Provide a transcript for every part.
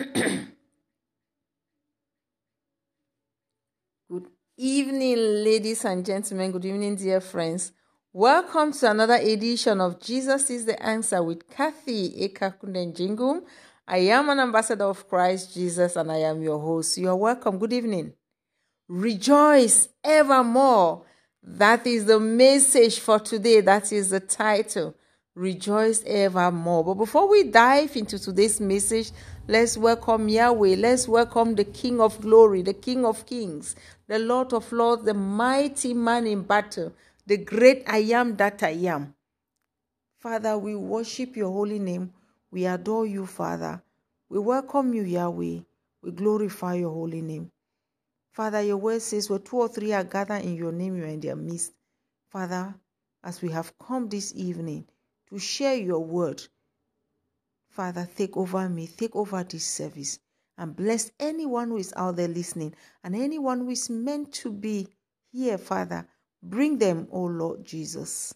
Good evening, ladies and gentlemen. Good evening, dear friends. Welcome to another edition of Jesus is the Answer with Kathy Ekakunden Jingum. I am an ambassador of Christ Jesus and I am your host. You are welcome. Good evening. Rejoice evermore. That is the message for today. That is the title. Rejoice evermore. But before we dive into today's message, let's welcome Yahweh. Let's welcome the King of glory, the King of kings, the Lord of lords, the mighty man in battle, the great I am that I am. Father, we worship your holy name. We adore you, Father. We welcome you, Yahweh. We glorify your holy name. Father, your word says, where two or three are gathered in your name, you are in their midst. Father, as we have come this evening to share your word, Father, take over me, take over this service, and bless anyone who is out there listening and anyone who is meant to be here, Father. Bring them, O Lord Jesus.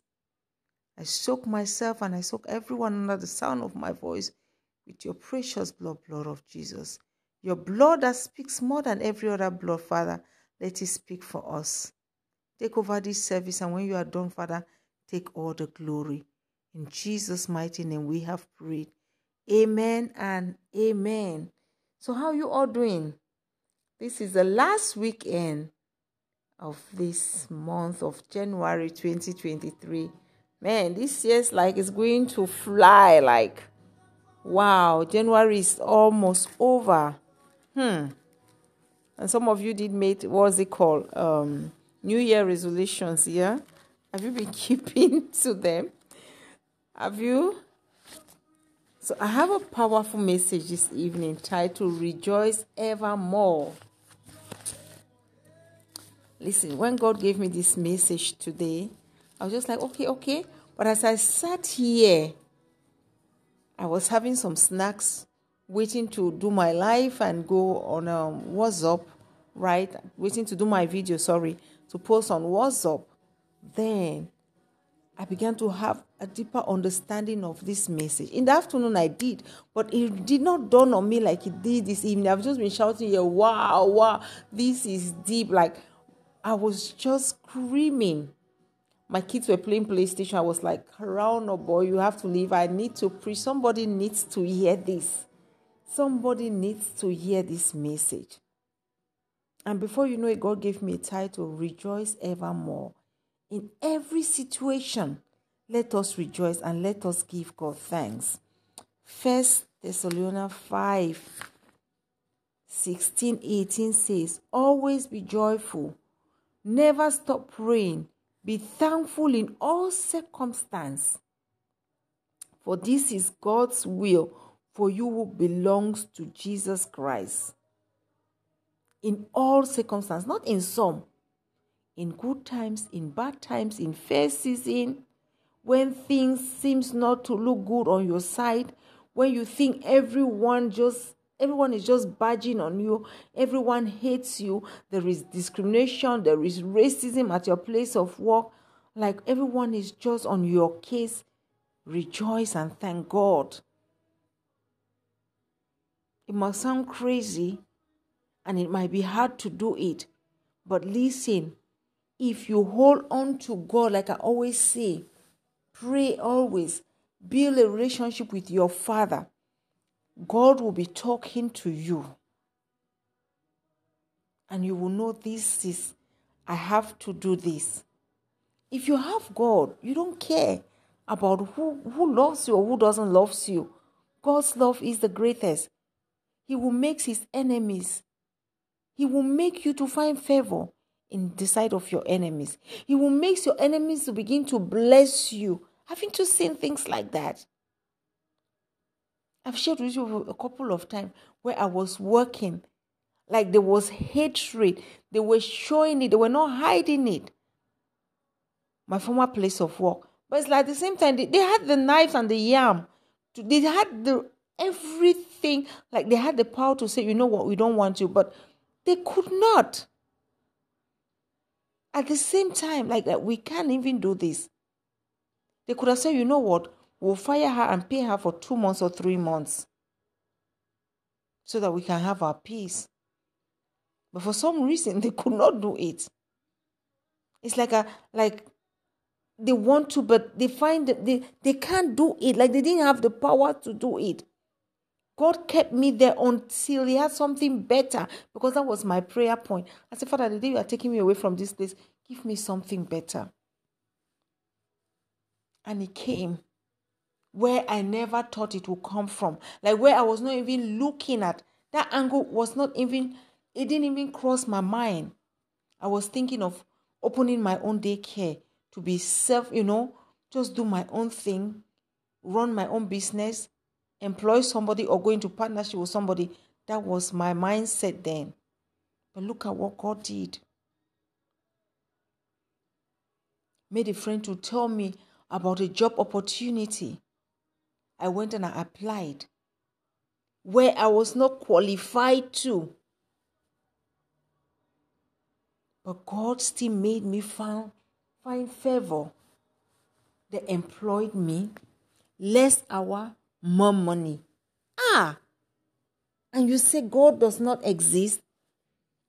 I soak myself and I soak everyone under the sound of my voice with your precious blood, blood of Jesus. Your blood that speaks more than every other blood, Father, let it speak for us. Take over this service, and when you are done, Father, take all the glory. In Jesus' mighty name, we have prayed. Amen and amen. So, how you all doing? This is the last weekend of this month of January 2023. Man, this year's like it's going to fly. Like, wow, January is almost over. Hmm. And some of you did make what's it called? Um, New Year resolutions, yeah? Have you been keeping to them? Have you? So I have a powerful message this evening titled Rejoice Evermore. Listen, when God gave me this message today, I was just like, okay, okay. But as I sat here, I was having some snacks, waiting to do my live and go on um, WhatsApp, right? Waiting to do my video, sorry, to post on WhatsApp. Then I began to have a deeper understanding of this message. In the afternoon, I did, but it did not dawn on me like it did this evening. I've just been shouting here, wow, wow, this is deep. Like I was just screaming. My kids were playing PlayStation. I was like, around, oh boy, you have to leave. I need to preach. Somebody needs to hear this. Somebody needs to hear this message. And before you know it, God gave me a title, Rejoice Evermore. In every situation, let us rejoice and let us give God thanks. First Thessalonians 5 16 18 says, Always be joyful, never stop praying, be thankful in all circumstances. For this is God's will for you who belongs to Jesus Christ. In all circumstances, not in some, in good times, in bad times, in fair season, when things seems not to look good on your side, when you think everyone just everyone is just badging on you, everyone hates you, there is discrimination, there is racism at your place of work, like everyone is just on your case, rejoice and thank God. It must sound crazy and it might be hard to do it, but listen, if you hold on to God, like I always say, pray always, build a relationship with your Father, God will be talking to you. And you will know this is, I have to do this. If you have God, you don't care about who, who loves you or who doesn't love you. God's love is the greatest. He will make his enemies. He will make you to find favor in the sight of your enemies. He will make your enemies to begin to bless you. Haven't you seen things like that? I've shared with you a couple of times where I was working, like there was hatred. They were showing it, they were not hiding it. My former place of work. But it's like at the same time, they, they had the knife and the yam. They had the everything, like they had the power to say, you know what, we don't want you, but they could not. At the same time, like that, we can't even do this. They could have said, you know what, we'll fire her and pay her for two months or three months so that we can have our peace. But for some reason, they could not do it. It's like a like they want to, but they find that they, they can't do it. Like they didn't have the power to do it. God kept me there until He had something better because that was my prayer point. I said, Father, the day you are taking me away from this place, give me something better. And He came where I never thought it would come from, like where I was not even looking at. That angle was not even, it didn't even cross my mind. I was thinking of opening my own daycare to be self, you know, just do my own thing, run my own business employ somebody or go into partnership with somebody. That was my mindset then. But look at what God did. Made a friend to tell me about a job opportunity. I went and I applied where I was not qualified to. But God still made me find, find favor. They employed me, less hour, more money. Ah! And you say God does not exist,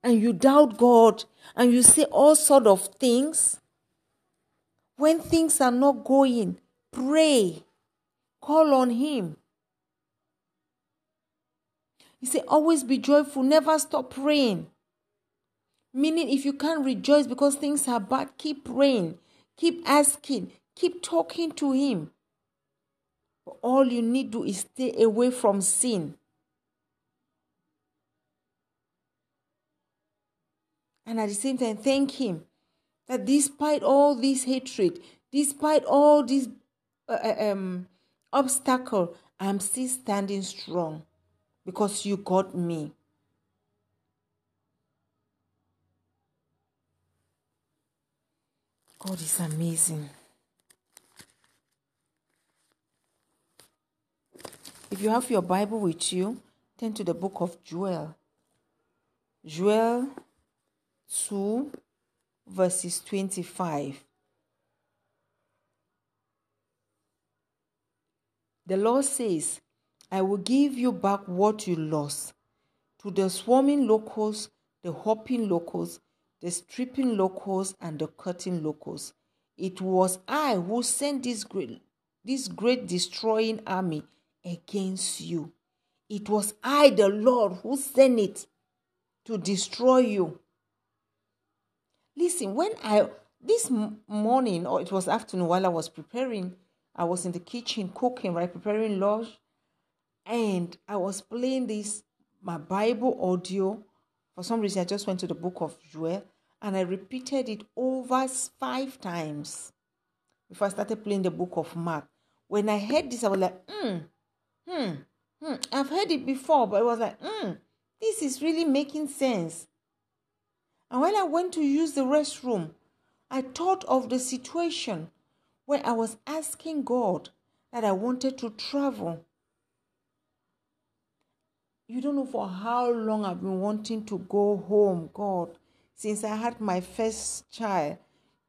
and you doubt God, and you say all sort of things. When things are not going, pray. Call on Him. He said, always be joyful, never stop praying. Meaning, if you can't rejoice because things are bad, keep praying, keep asking, keep talking to Him. But all you need to do is stay away from sin. And at the same time, thank Him that despite all this hatred, despite all this uh, uh um, obstacle, I'm still standing strong because you got me. God is amazing. If you have your Bible with you, turn to the book of Joel. Joel 2, verses 25. The Lord says, I will give you back what you lost to the swarming locusts, the hopping locusts, the stripping locusts, and the cutting locusts. It was I who sent this great, this great destroying army against you. It was I, the Lord, who sent it to destroy you. Listen, when I, this morning, or it was afternoon while I was preparing, I was in the kitchen cooking, right, preparing lunch, and I was playing this, my Bible audio. For some reason, I just went to the book of Joel and I repeated it over five times before I started playing the book of Mark. When I heard this, I was like, hmm, hmm, hmm. I've heard it before, but it was like, hmm, this is really making sense. And when I went to use the restroom, I thought of the situation where I was asking God that I wanted to travel. You don't know for how long I've been wanting to go home, God, since I had my first child,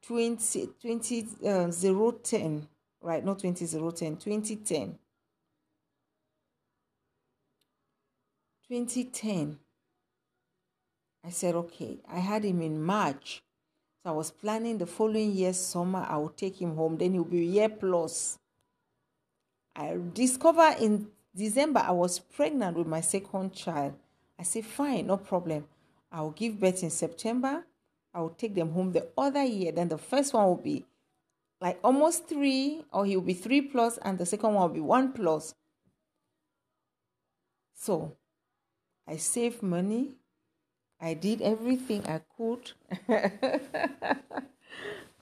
20, 20 uh, 010, right? Not 20 010, 2010. 2010. I said, okay, I had him in March. So I was planning the following year's summer, I would take him home. Then he'll be a year plus. I discovered in December I was pregnant with my second child. I said, fine, no problem. I will give birth in September. I will take them home the other year. Then the first one will be like almost three, or he will be three plus, and the second one will be one plus. So I saved money. I did everything I could.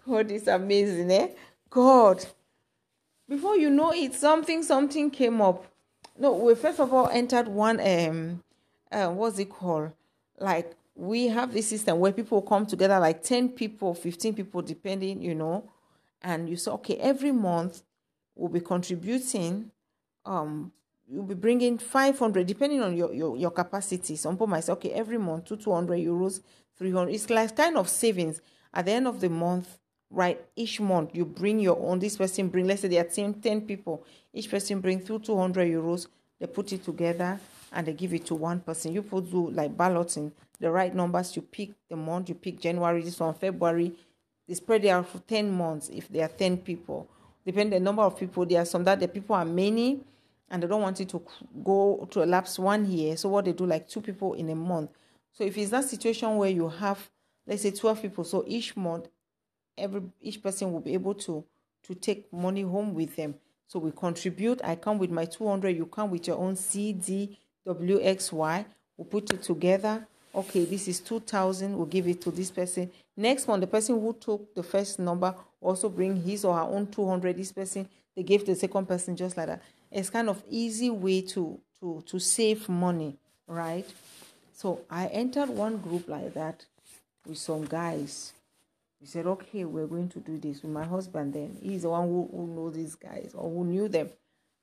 God is amazing, eh? God. Before you know it, something, something came up. No, we first of all entered one um uh, what's it called? Like we have this system where people come together, like 10 people, 15 people, depending, you know, and you say, okay, every month we'll be contributing um you'll be bringing 500 depending on your, your, your capacity. Some people might say, okay, every month, two 200 euros, 300. It's like kind of savings. At the end of the month, right, each month you bring your own. This person bring, let's say they are 10, 10 people. Each person bring through 200 euros. They put it together and they give it to one person. You put do like balloting, the right numbers. You pick the month, you pick January, this one, February. They spread it out for 10 months if there are 10 people. Depending the number of people, there are some that the people are many and they don't want it to go to elapse one year. So what they do, like two people in a month. So if it's that situation where you have, let's say, twelve people, so each month, every each person will be able to to take money home with them. So we contribute. I come with my two hundred. You come with your own C D W X Y. We put it together. Okay, this is two thousand. We'll give it to this person. Next one, the person who took the first number also bring his or her own two hundred. This person they gave the second person just like that it's kind of easy way to to to save money right so i entered one group like that with some guys we said okay we're going to do this with my husband then he's the one who, who knows these guys or who knew them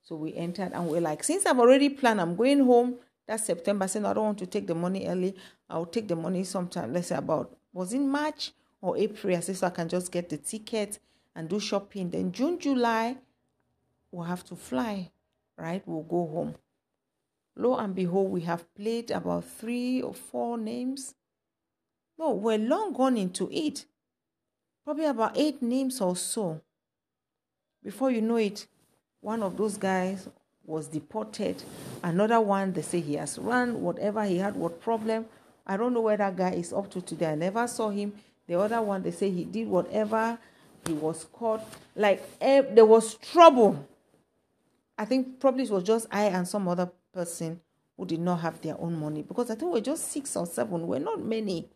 So we entered and we're like, since I've already planned, I'm going home that September. I Saying I don't want to take the money early. I'll take the money sometime. Let's say about was in March or April. I said so I can just get the ticket and do shopping. Then June, July, we'll have to fly. Right? We'll go home. Lo and behold, we have played about three or four names. No, we're long gone into it. Probably about eight names or so. Before you know it, one of those guys was deported. Another one, they say he has run, whatever he had, what problem. I don't know where that guy is up to today. I never saw him. The other one, they say he did whatever. He was caught. Like, eh, there was trouble. I think probably it was just I and some other person who did not have their own money because I think we're just six or seven. We're not many.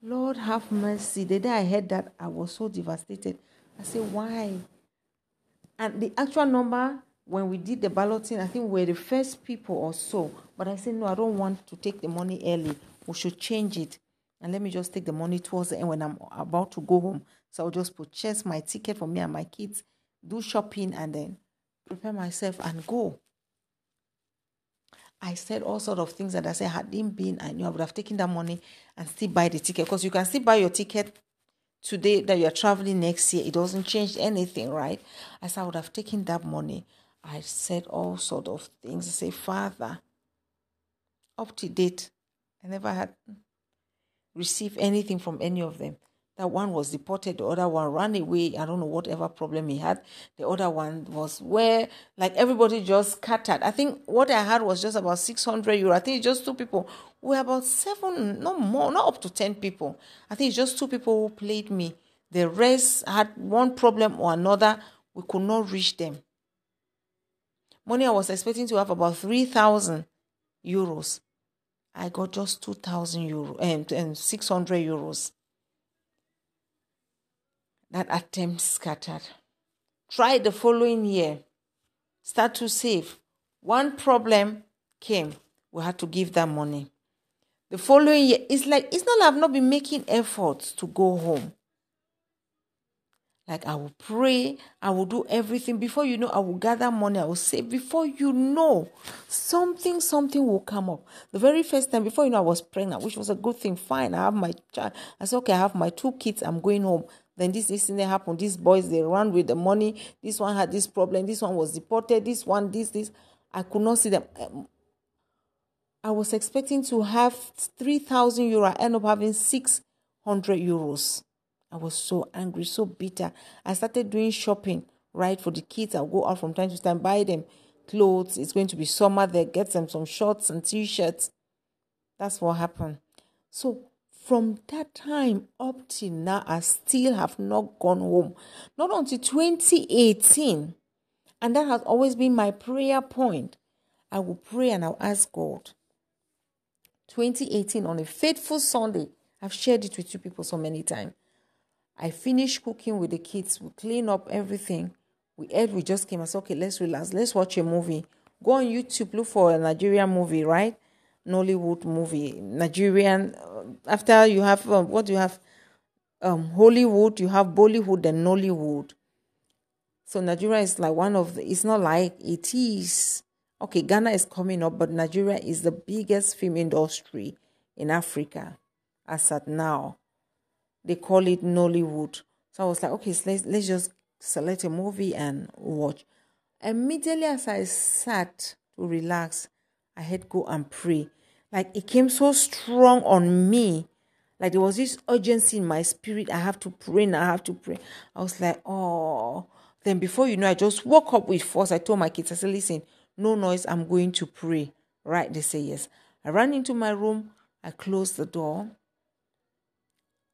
Lord have mercy. The day I heard that, I was so devastated. I said, why? And the actual number, when we did the balloting, I think we we're the first people or so. But I said, no, I don't want to take the money early. We should change it. And let me just take the money towards the end when I'm about to go home. So I'll just purchase my ticket for me and my kids, do shopping, and then prepare myself and go. I said all sort of things that I said hadn't been, I knew I would have taken that money and still buy the ticket because you can still buy your ticket today that you're traveling next year. It doesn't change anything, right? I said I would have taken that money. I said all sort of things. I say, Father, up to date, I never had received anything from any of them. That one was deported, the other one ran away. I don't know whatever problem he had. The other one was where, like, everybody just scattered. I think what I had was just about 600 euro. I think just two people. We were about seven, not more, not up to 10 people. I think just two people who played me. The rest had one problem or another. We could not reach them. Money I was expecting to have about 3,000 euros. I got just 2,000 euro and, and 600 euros that attempt scattered. Try the following year. Start to save. One problem came. We had to give that money. The following year, it's like, it's not I've not been making efforts to go home. Like I will pray, I will do everything. Before you know, I will gather money, I will save. Before you know, something, something will come up. The very first time, before you know, I was pregnant, which was a good thing. Fine, I have my child. I said, okay, I have my two kids, I'm going home. Then this incident happened. These boys they ran with the money. This one had this problem. This one was deported. This one, this, this. I could not see them. Um, I was expecting to have three thousand euro. I end up having six hundred euros. I was so angry, so bitter. I started doing shopping, right, for the kids. I'll go out from time to time, buy them clothes. It's going to be summer there, get them some shorts and t-shirts. That's what happened. So from that time up till now, I still have not gone home. Not until 2018. And that has always been my prayer point. I will pray and I'll ask God. 2018 on a faithful Sunday. I've shared it with you people so many times. I finished cooking with the kids. We clean up everything. We ate. We just came. I said, okay, let's relax. Let's watch a movie. Go on YouTube, look for a Nigerian movie, right? Nollywood movie, Nigerian. Uh, after you have um, what do you have? Um, Hollywood, you have Bollywood and Nollywood. So Nigeria is like one of the. It's not like it is. Okay, Ghana is coming up, but Nigeria is the biggest film industry in Africa as at now. They call it Nollywood. So I was like, okay, so let's let's just select a movie and watch. Immediately as I sat to relax, I had go and pray. Like it came so strong on me. Like there was this urgency in my spirit. I have to pray and I have to pray. I was like, oh. Then before you know, I just woke up with force. I told my kids, I said, listen, no noise. I'm going to pray. Right? They say yes. I ran into my room. I closed the door,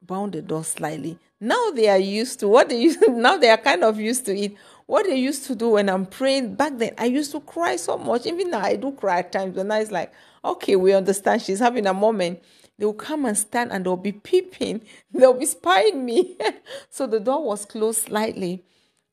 bound the door slightly. Now they are used to what they used. Now they are kind of used to it. What they used to do when I'm praying back then, I used to cry so much. Even now, I do cry at times. But now it's like, okay, we understand. She's having a moment. They will come and stand and they'll be peeping. They'll be spying me. so the door was closed slightly.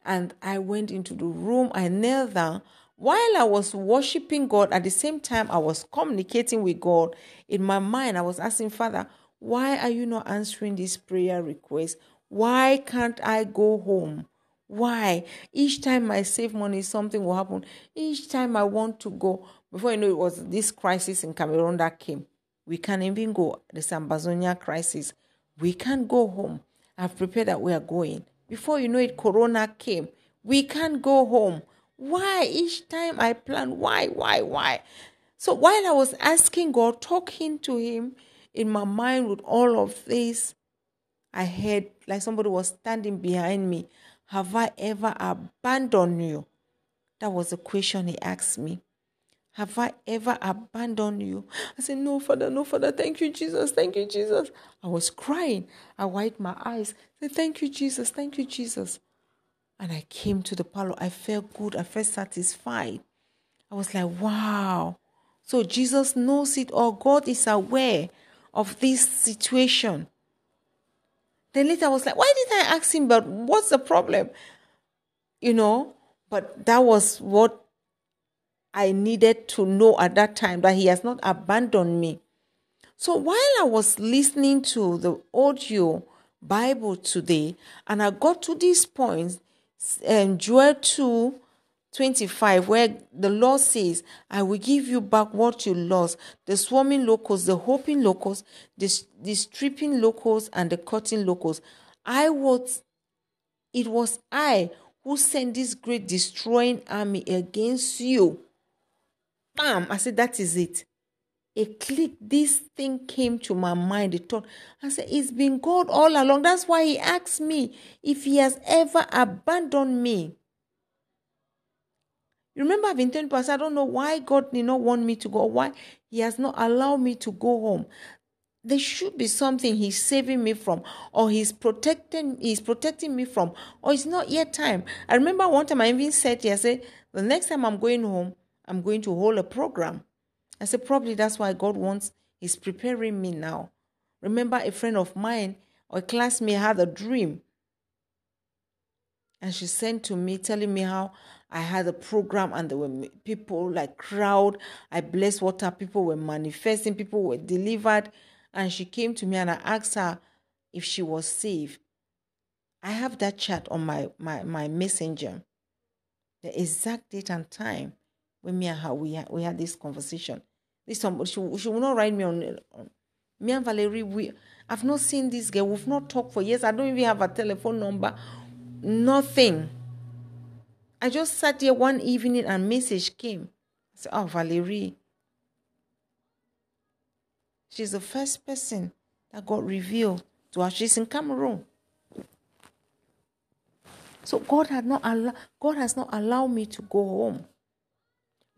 And I went into the room. I knelt down. While I was worshiping God, at the same time, I was communicating with God. In my mind, I was asking, Father, why are you not answering this prayer request? Why can't I go home? Why? Each time I save money, something will happen. Each time I want to go, before you know, it was this crisis in Cameroon that came. We can't even go. The Ambazonia crisis. We can't go home. I've prepared that we are going. Before you know it, Corona came. We can't go home. Why? Each time I plan, why, why, why? So while I was asking God, talking to Him in my mind with all of this, I heard like somebody was standing behind me. Have I ever abandoned you? That was the question He asked me. Have I ever abandoned you? I said, No, Father, no, Father. Thank you, Jesus. Thank you, Jesus. I was crying. I wiped my eyes. I said, Thank you, Jesus. Thank you, Jesus. And I came to the parlor. I felt good. I felt satisfied. I was like, wow. So Jesus knows it all. God is aware of this situation. Then later I was like, why did I ask him, but what's the problem? You know, but that was what I needed to know at that time that He has not abandoned me. So while I was listening to the audio Bible today, and I got to these points, um, Joel 2 25, where the Lord says, I will give you back what you lost the swarming locusts, the hopping locusts, the, the stripping locusts, and the cutting locusts. I was, it was I who sent this great destroying army against you bam, I said, that is it. A click, this thing came to my mind. It thought, I said, it's been God all along. That's why He asked me if He has ever abandoned me. You remember, I've been I don't know why God did not want me to go, why He has not allowed me to go home. There should be something He's saving me from, or He's protecting, He's protecting me from, or it's not yet time. I remember one time I even said, I said, the next time I'm going home, I'm going to hold a program. I said, probably that's why God wants, He's preparing me now. Remember, a friend of mine or a classmate had a dream. And she sent to me telling me how I had a program and there were people like crowd. I blessed water. People were manifesting. People were delivered. And she came to me and I asked her if she was safe. I have that chat on my, my, my messenger. The exact date and time when me and her we we had this conversation. This somebody she, she will not write me on, on me and Valerie. We I've not seen this girl. We've not talked for years. I don't even have a telephone number. Nothing. I just sat there one evening and message came. I said, "Oh, Valerie." She's the first person that got revealed to her. She's in Cameroon. So God had not allow, God has not allowed me to go home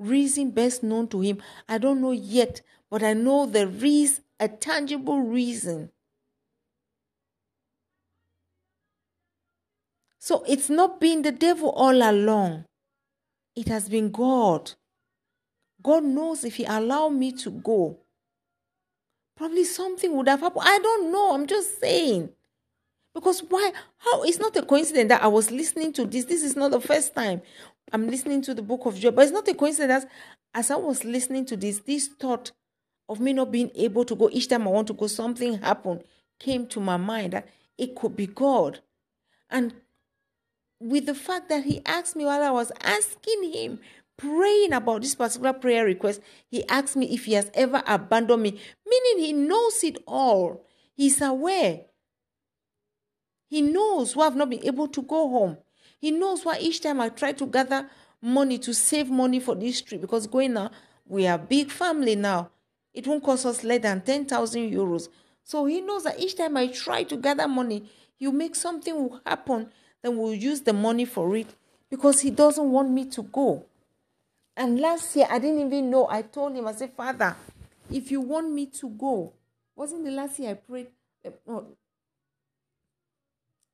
reason best known to him. I don't know yet, but I know there is a tangible reason. So it's not been the devil all along, it has been God. God knows if He allowed me to go, probably something would have happened. I don't know. I'm just saying. Because why? How? It's not a coincidence that I was listening to this. This is not the first time. I'm listening to the book of Joel. But it's not a coincidence. As I was listening to this, this thought of me not being able to go each time I want to go, something happened, came to my mind that it could be God. And with the fact that he asked me while I was asking him, praying about this particular prayer request, he asked me if he has ever abandoned me, meaning he knows it all. He's aware. He knows why I've not been able to go home. He knows why each time I try to gather money to save money for this trip, because going now, we are a big family now. It won't cost us less than 10,000 euros. So he knows that each time I try to gather money, he'll make something will happen, then we'll use the money for it because he doesn't want me to go. And last year, I didn't even know. I told him, I said, Father, if you want me to go, wasn't the last year I prayed? Uh,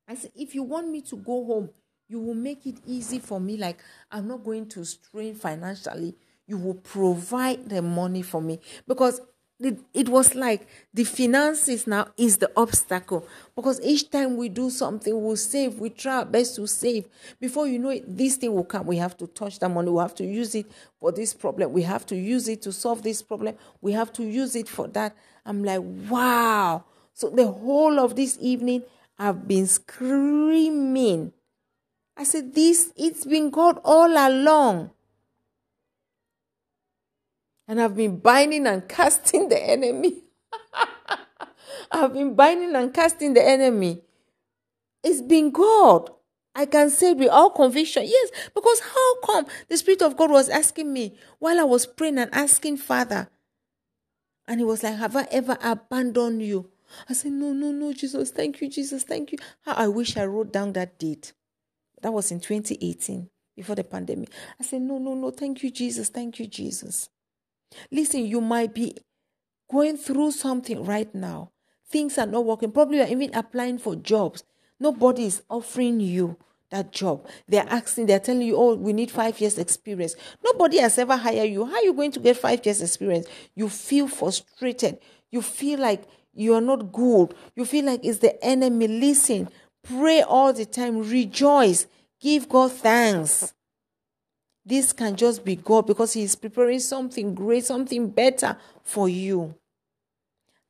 I said, if you want me to go home, you will make it easy for me. Like, I'm not going to strain financially. You will provide the money for me. Because it, was like the finances now is the obstacle. Because each time we do something, we'll save. We try our best to save. Before you know it, this thing will come. We have to touch the money. We have to use it for this problem. We have to use it to solve this problem. We have to use it for that. I'm like, wow. So the whole of this evening, I've been screaming I said, This, it's been God all along. And I've been binding and casting the enemy. I've been binding and casting the enemy. It's been God. I can say with all conviction, yes, because how come the Spirit of God was asking me while I was praying and asking Father? And he was like, Have I ever abandoned you? I said, No, no, no, Jesus, thank you, Jesus, thank you. How I wish I wrote down that date. That was in 2018, before the pandemic. I said, No, no, no, thank you, Jesus, thank you, Jesus. Listen, you might be going through something right now. Things are not working. Probably you're even applying for jobs. Nobody is offering you that job. They're asking, they're telling you, oh, we need five years experience. Nobody has ever hired you. How are you going to get five years experience? You feel frustrated. You feel like you are not good. You feel like it's the enemy. Listen, pray all the time. Rejoice. Give God thanks. This can just be God because He is preparing something great, something better for you.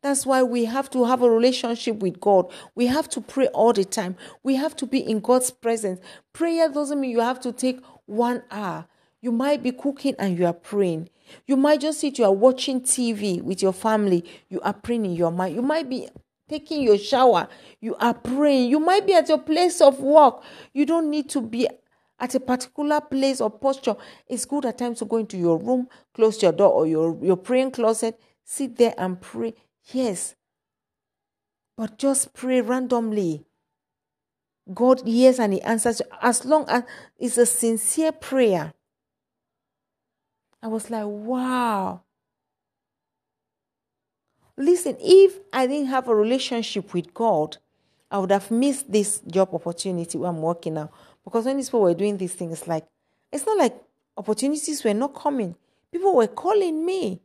That's why we have to have a relationship with God. We have to pray all the time. We have to be in God's presence. Prayer doesn't mean you have to take one hour. You might be cooking and you are praying. You might just sit, you are watching TV with your family, you are praying in your mind. You might be taking your shower, you are praying. You might be at your place of work. You don't need to be at a particular place or posture. It's good at times to go into your room, close your door or your, your praying closet, sit there and pray. Yes. But just pray randomly. God hears and He answers as long as it's a sincere prayer. I was like, wow. Listen, if I didn't have a relationship with God, I would have missed this job opportunity where I'm working now. Because when these people were doing these things, like, it's not like opportunities were not coming. People were calling me.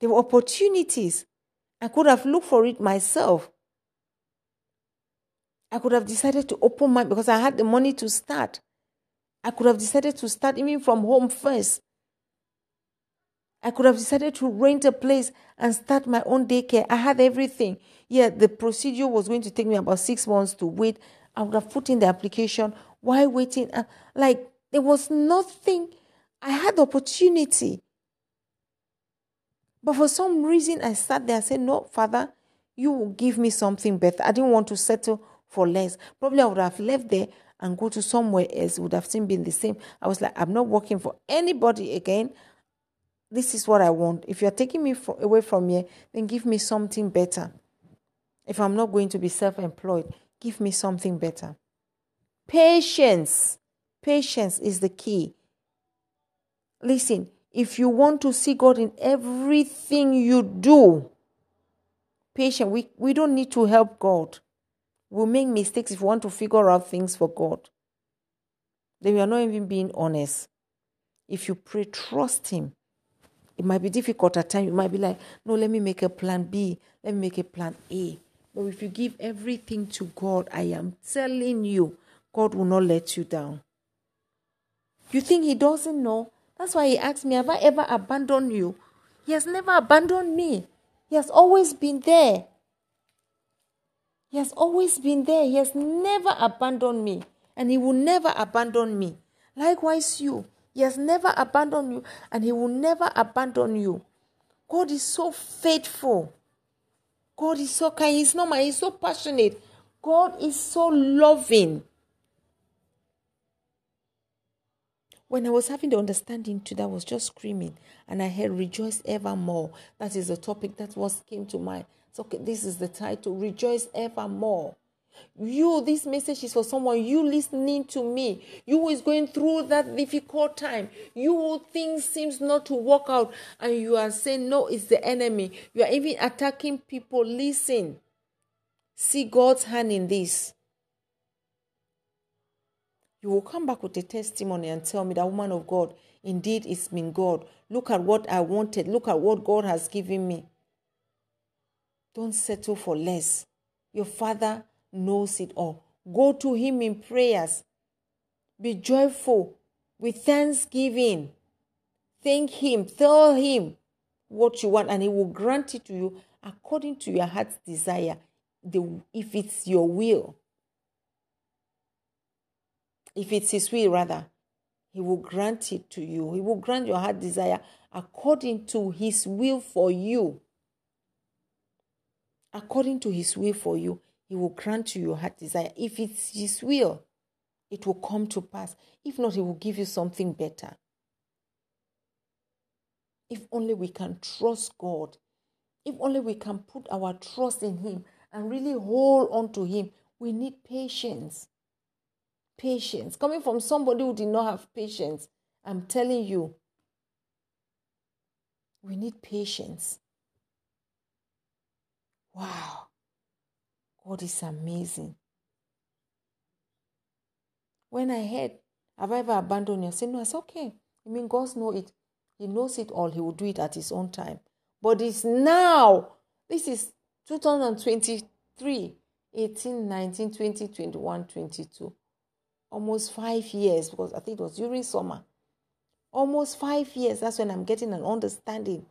There were opportunities. I could have looked for it myself. I could have decided to open my because I had the money to start. I could have decided to start even from home first. I could have decided to rent a place and start my own daycare. I had everything. Yeah, the procedure was going to take me about six months to wait. I would have put in the application while waiting. Uh, like there was nothing. I had opportunity. But for some reason, I sat there and said, No, Father, you will give me something better. I didn't want to settle for less. Probably I would have left there and go to somewhere else. It would have still been the same. I was like, I'm not working for anybody again. This is what I want. If you're taking me for, away from here, then give me something better. If I'm not going to be self employed, give me something better. Patience. Patience is the key. Listen, if you want to see God in everything you do, patient. We, we don't need to help God. We'll make mistakes if we want to figure out things for God. Then we are not even being honest. If you pray, trust Him. It might be difficult at times. You might be like, no, let me make a plan B. Let me make a plan A. But if you give everything to God, I am telling you, God will not let you down. You think He doesn't know? That's why He asked me, Have I ever abandoned you? He has never abandoned me. He has always been there. He has always been there. He has never abandoned me. And He will never abandon me. Likewise, you. He has never abandoned you. And He will never abandon you. God is so faithful. God is so kind. He's not my, he's so passionate. God is so loving. When I was having the understanding to that, was just screaming, and I heard "Rejoice evermore." That is the topic that was came to mind. So okay, this is the title: Rejoice evermore. You, this message is for someone. You listening to me. You is going through that difficult time. You things seems not to work out, and you are saying no, it's the enemy. You are even attacking people. Listen. See God's hand in this you will come back with a testimony and tell me that woman of God, indeed it's been God. Look at what I wanted. Look at what God has given me. Don't settle for less. Your father knows it all. Go to him in prayers. Be joyful with thanksgiving. Thank him. Tell him what you want, and he will grant it to you according to your heart's desire. The, if it's your will if it's His will, rather, He will grant it to you. He will grant your heart desire according to His will for you. According to His will for you, He will grant you your heart desire. If it's His will, it will come to pass. If not, He will give you something better. If only we can trust God. If only we can put our trust in Him and really hold on to Him. We need patience. Patience. Coming from somebody who did not have patience, I'm telling you, we need patience. Wow. God is amazing. When I heard, have I ever abandoned you? I said, no, it's okay. I mean, God knows it. He knows it all. He will do it at his own time. But it's now. This is 2023, 18, 19, 20, 21, 22. Almost five years because I think it was during summer. Almost five years. That's when I'm getting an understanding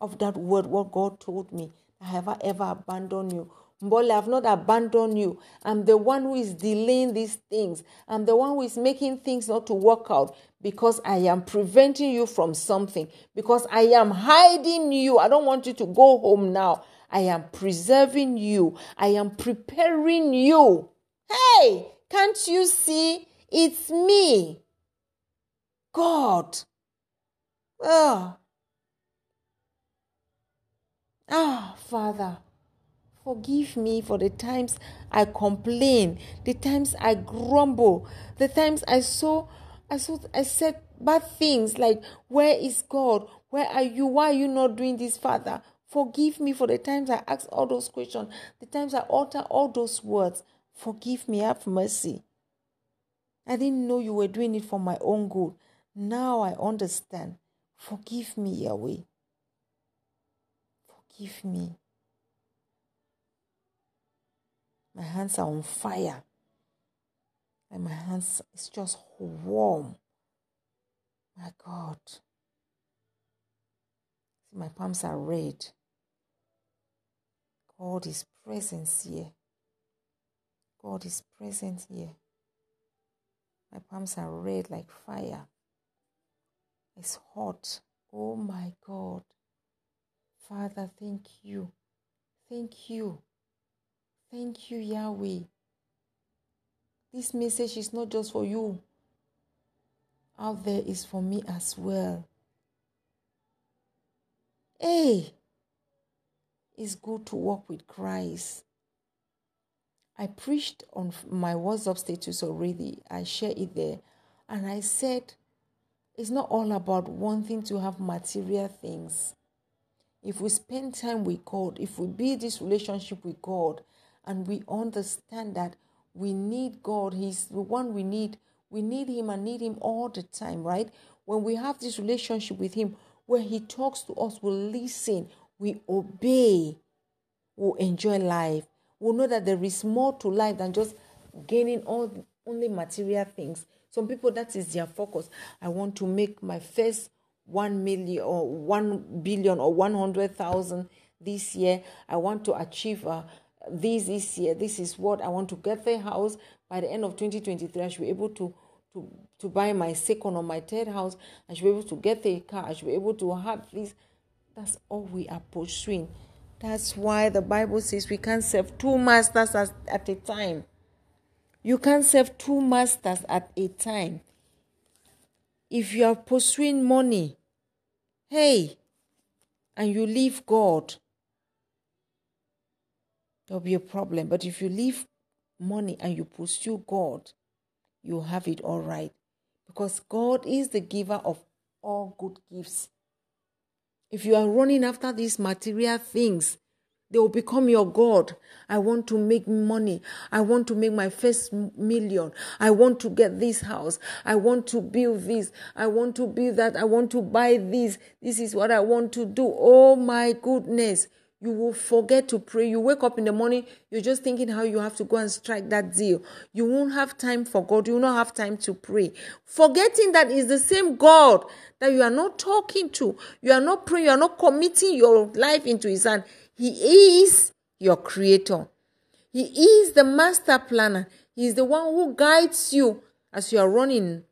of that word, what God told me. I have ever abandoned you. Mbole, I have not abandoned you. I'm the one who is delaying these things. I'm the one who is making things not to work out because I am preventing you from something. Because I am hiding you. I don't want you to go home now. I am preserving you. I am preparing you. Hey, can't you see? It's me. God. Oh. Ah, Father, forgive me for the times I complain, the times I grumble, the times I saw, I saw, I said bad things like, "Where is God? Where are you? Why are you not doing this, Father?" Forgive me for the times I ask all those questions, the times I utter all those words. Forgive me, have mercy. I didn't know you were doing it for my own good. Now I understand. Forgive me, Yahweh. Forgive me. My hands are on fire. And my hands is just warm. My God. My palms are red. God is present here. God is present here. My palms are red like fire. It's hot. Oh my God. Father, thank you. Thank you. Thank you, Yahweh. This message is not just for you, out there is for me as well. Hey, it's good to walk with Christ. I preached on my WhatsApp status already. I share it there. And I said, it's not all about wanting to have material things if we spend time with God, if we build this relationship with God, and we understand that we need God, He's the one we need. We need Him and need Him all the time, right? When we have this relationship with Him, where He talks to us, we listen, we obey, we'll enjoy life. We'll know that there is more to life than just gaining all only material things. Some people that is their focus. I want to make my first 1 million or 1 billion or 100,000 this year. I want to achieve uh, this this year. This is what I want to get the house by the end of 2023. I should be able to to to buy my second or my third house. I should be able to get a car. I should be able to have this. That's all we are pursuing. That's why the Bible says we can't serve two masters at a time. You can't serve two masters at a time. If you are pursuing money, hey, and you leave God, there'll be a problem. But if you leave money and you pursue God, you have it all right. Because God is the giver of all good gifts. If you are running after these material things, they will become your God. I want to make money. I want to make my first million. I want to get this house. I want to build this. I want to build that. I want to buy this. This is what I want to do. Oh my goodness. You will forget to pray. You wake up in the morning, you're just thinking how you have to go and strike that deal. You won't have time for God. You will not have time to pray. Forgetting that is the same God that you are not talking to. You are not praying. You are not committing your life into His hand. He is your creator. He is the master planner. He is the one who guides you as you are running,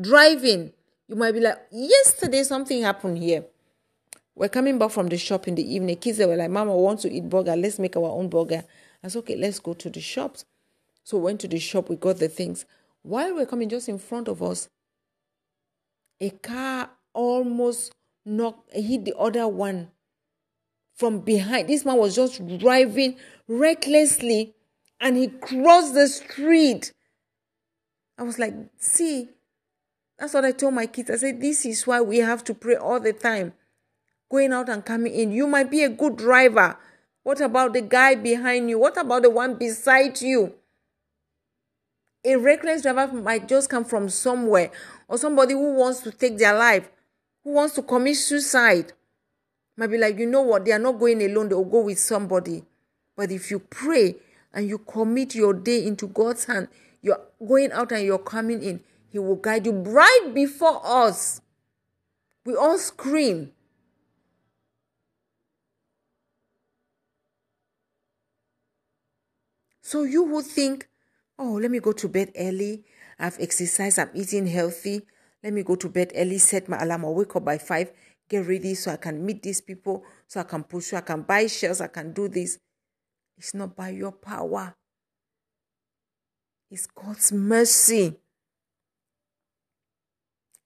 driving, you might be like, yesterday something happened here. We're coming back from the shop in the evening. Kids they were like, Mama, we want to eat burger. Let's make our own burger. I said, okay, let's go to the shops. So we went to the shop, we got the things. While we're coming just in front of us, a car almost knocked hit the other one from behind. This man was just driving recklessly and he crossed the street. I was like, see, that's what I told my kids. I said, this is why we have to pray all the time. Going out and coming in. You might be a good driver. What about the guy behind you? What about the one beside you? A reckless driver might just come from somewhere, or somebody who wants to take their life, who wants to commit suicide. Might be like, you know what, they are not going alone, they will go with somebody. But if you pray and you commit your day into God's hand, you're going out and you're coming in, He will guide you right before us. We all scream. So you would think Oh, let me go to bed early. I've exercised, I'm eating healthy. Let me go to bed early, set my alarm, I'll wake up by five, get ready so I can meet these people, so I can push, I can buy shares, I can do this. It's not by your power. It's God's mercy.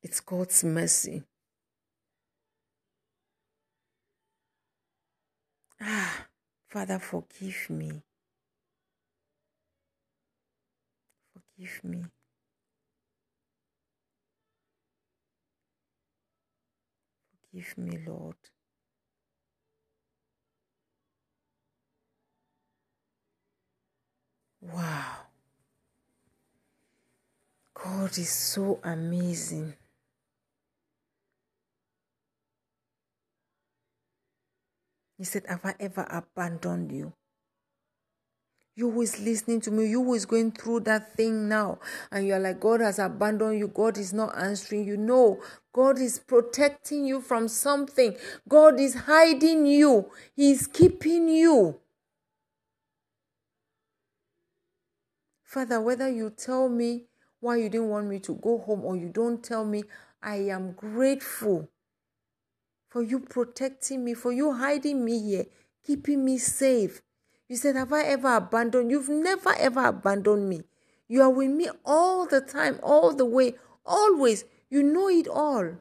It's God's mercy. Ah, Father, forgive me. Forgive me. Forgive me, Lord. Wow. God is so amazing. He said, Have I ever abandoned you? You who is listening to me, you who is going through that thing now, and you're like, God has abandoned you, God is not answering you. No, God is protecting you from something, God is hiding you, He's keeping you. Father, whether you tell me why you didn't want me to go home or you don't tell me, I am grateful for you protecting me, for you hiding me here, keeping me safe. You said, Have I ever abandoned? You've never ever abandoned me. You are with me all the time, all the way, always. You know it all.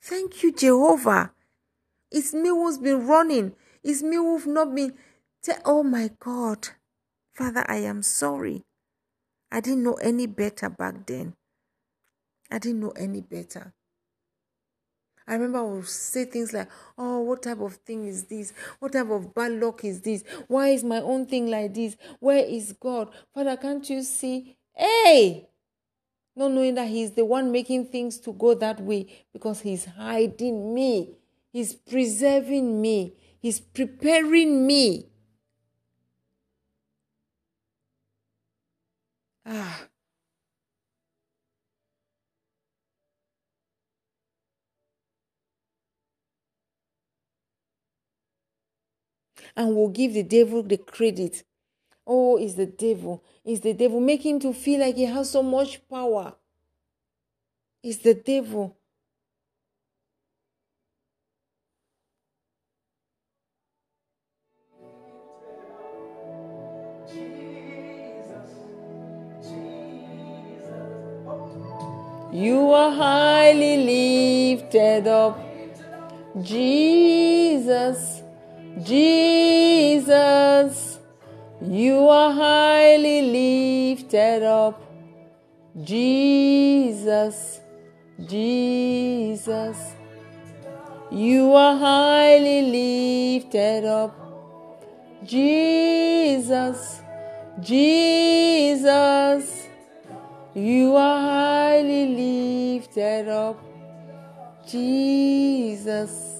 Thank you, Jehovah. It's me who's been running. It's me who've not been. oh my God. Father, I am sorry. I didn't know any better back then. I didn't know any better. I remember I would say things like, Oh, what type of thing is this? What type of bad luck is this? Why is my own thing like this? Where is God? Father, can't you see? Hey! Not knowing that He's the one making things to go that way because He's hiding me, He's preserving me, He's preparing me. Ah. And will give the devil the credit. Oh, it's the devil. It's the devil. Make him to feel like he has so much power. It's the devil. You are highly lifted up, Jesus. Jesus, you are highly lifted up. Jesus, Jesus, you are highly lifted up. Jesus, Jesus, you are highly lifted up. Jesus.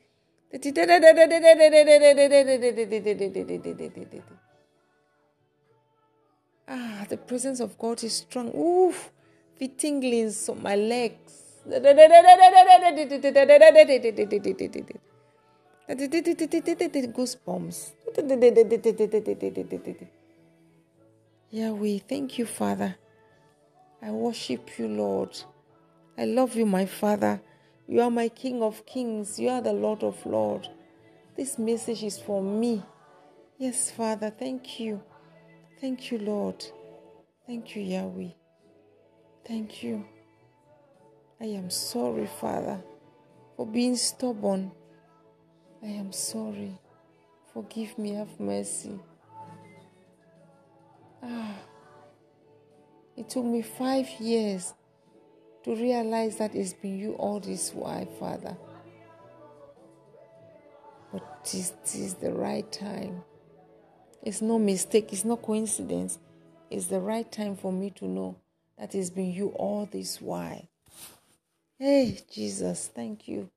Ah, the presence of God is strong. Oof, feet tingling on my legs. Goosebumps. Yahweh, thank you, Father. I worship you, Lord. I love you, my Father. You are my King of Kings. You are the Lord of Lords. This message is for me. Yes, Father, thank you. Thank you, Lord. Thank you, Yahweh. Thank you. I am sorry, Father, for being stubborn. I am sorry. Forgive me, have mercy. Ah, it took me five years to realize that it's been you all this while, Father. But this is the right time. It's no mistake, it's no coincidence. It's the right time for me to know that it's been you all this while. Hey, Jesus, thank you.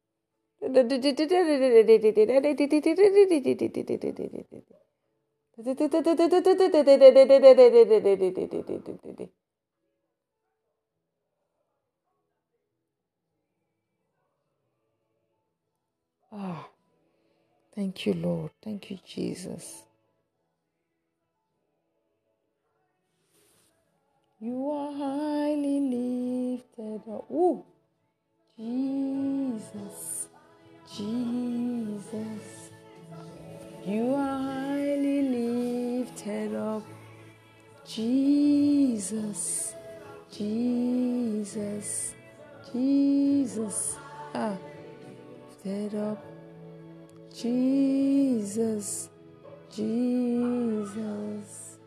Ah, thank you, Lord. Thank you, Jesus. You are highly lifted up. Jesus, Jesus. You are highly lifted up. Jesus, Jesus, Jesus. Ah, lifted up. Jesus, Jesus.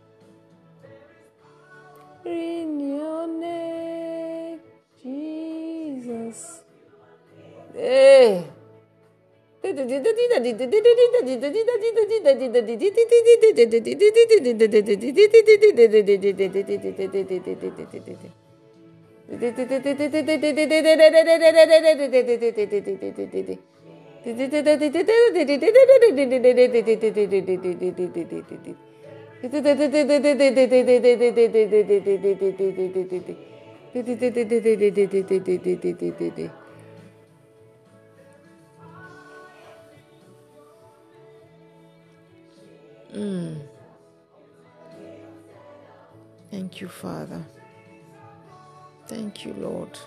In your name, Jesus. Hey. Mm. Thank you, Father. Thank you, Lord.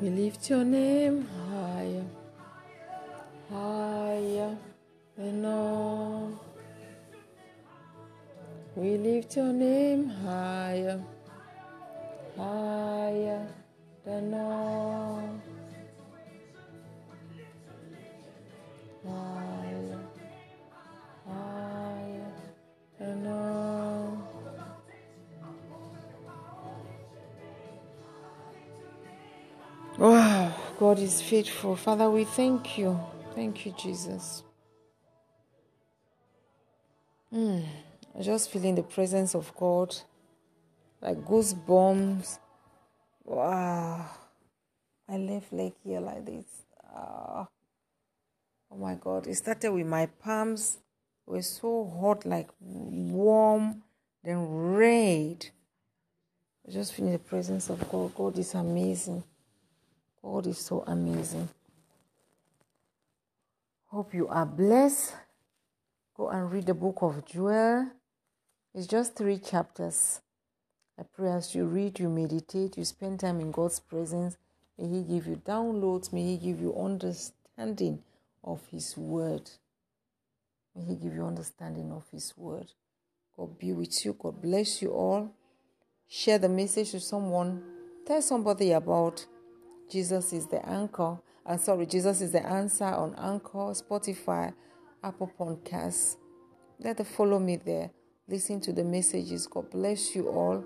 We lift your name God is faithful. Father, we thank you. Thank you, Jesus. Mm, just feeling the presence of God, like goosebumps. Wow. I left leg here like this. Uh, oh my God. It started with my palms. Was so hot, like warm, then red. I just feeling the presence of God. God is amazing. God is so amazing. Hope you are blessed. Go and read the book of Joel. It's just three chapters. I pray as you read, you meditate, you spend time in God's presence. May He give you downloads. May He give you understanding of His word. May He give you understanding of His word. God be with you. God bless you all. Share the message to someone. Tell somebody about Jesus is the anchor. I'm uh, sorry, Jesus is the answer on Anchor, Spotify, Apple Podcasts. Let them follow me there. Listen to the messages. God bless you all.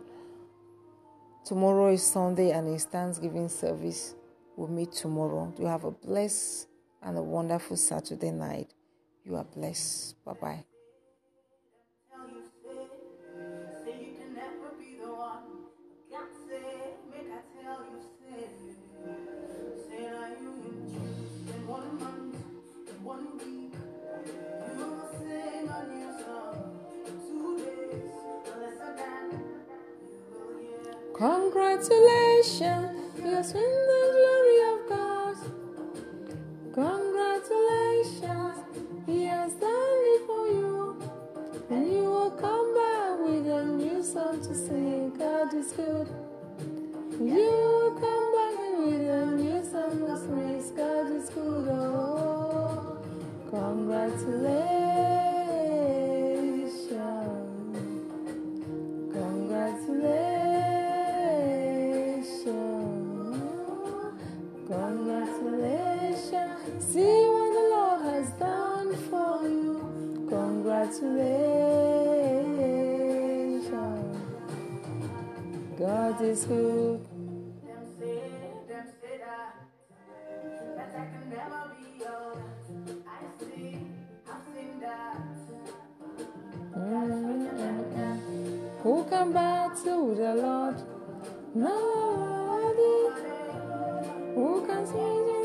Tomorrow is Sunday and it's Thanksgiving service. We'll meet tomorrow. You have a blessed and a wonderful Saturday night. You are blessed. Bye bye. Congratulations, you're in the glory of God. Congratulations, He has done it for you. And you will come back with a new song to sing. God is good. You will come back with a new song to sing. God is good. Oh, congratulations. Congratulations. God is good. Mm-hmm. Who can bow to the Lord? Nobody. Who can change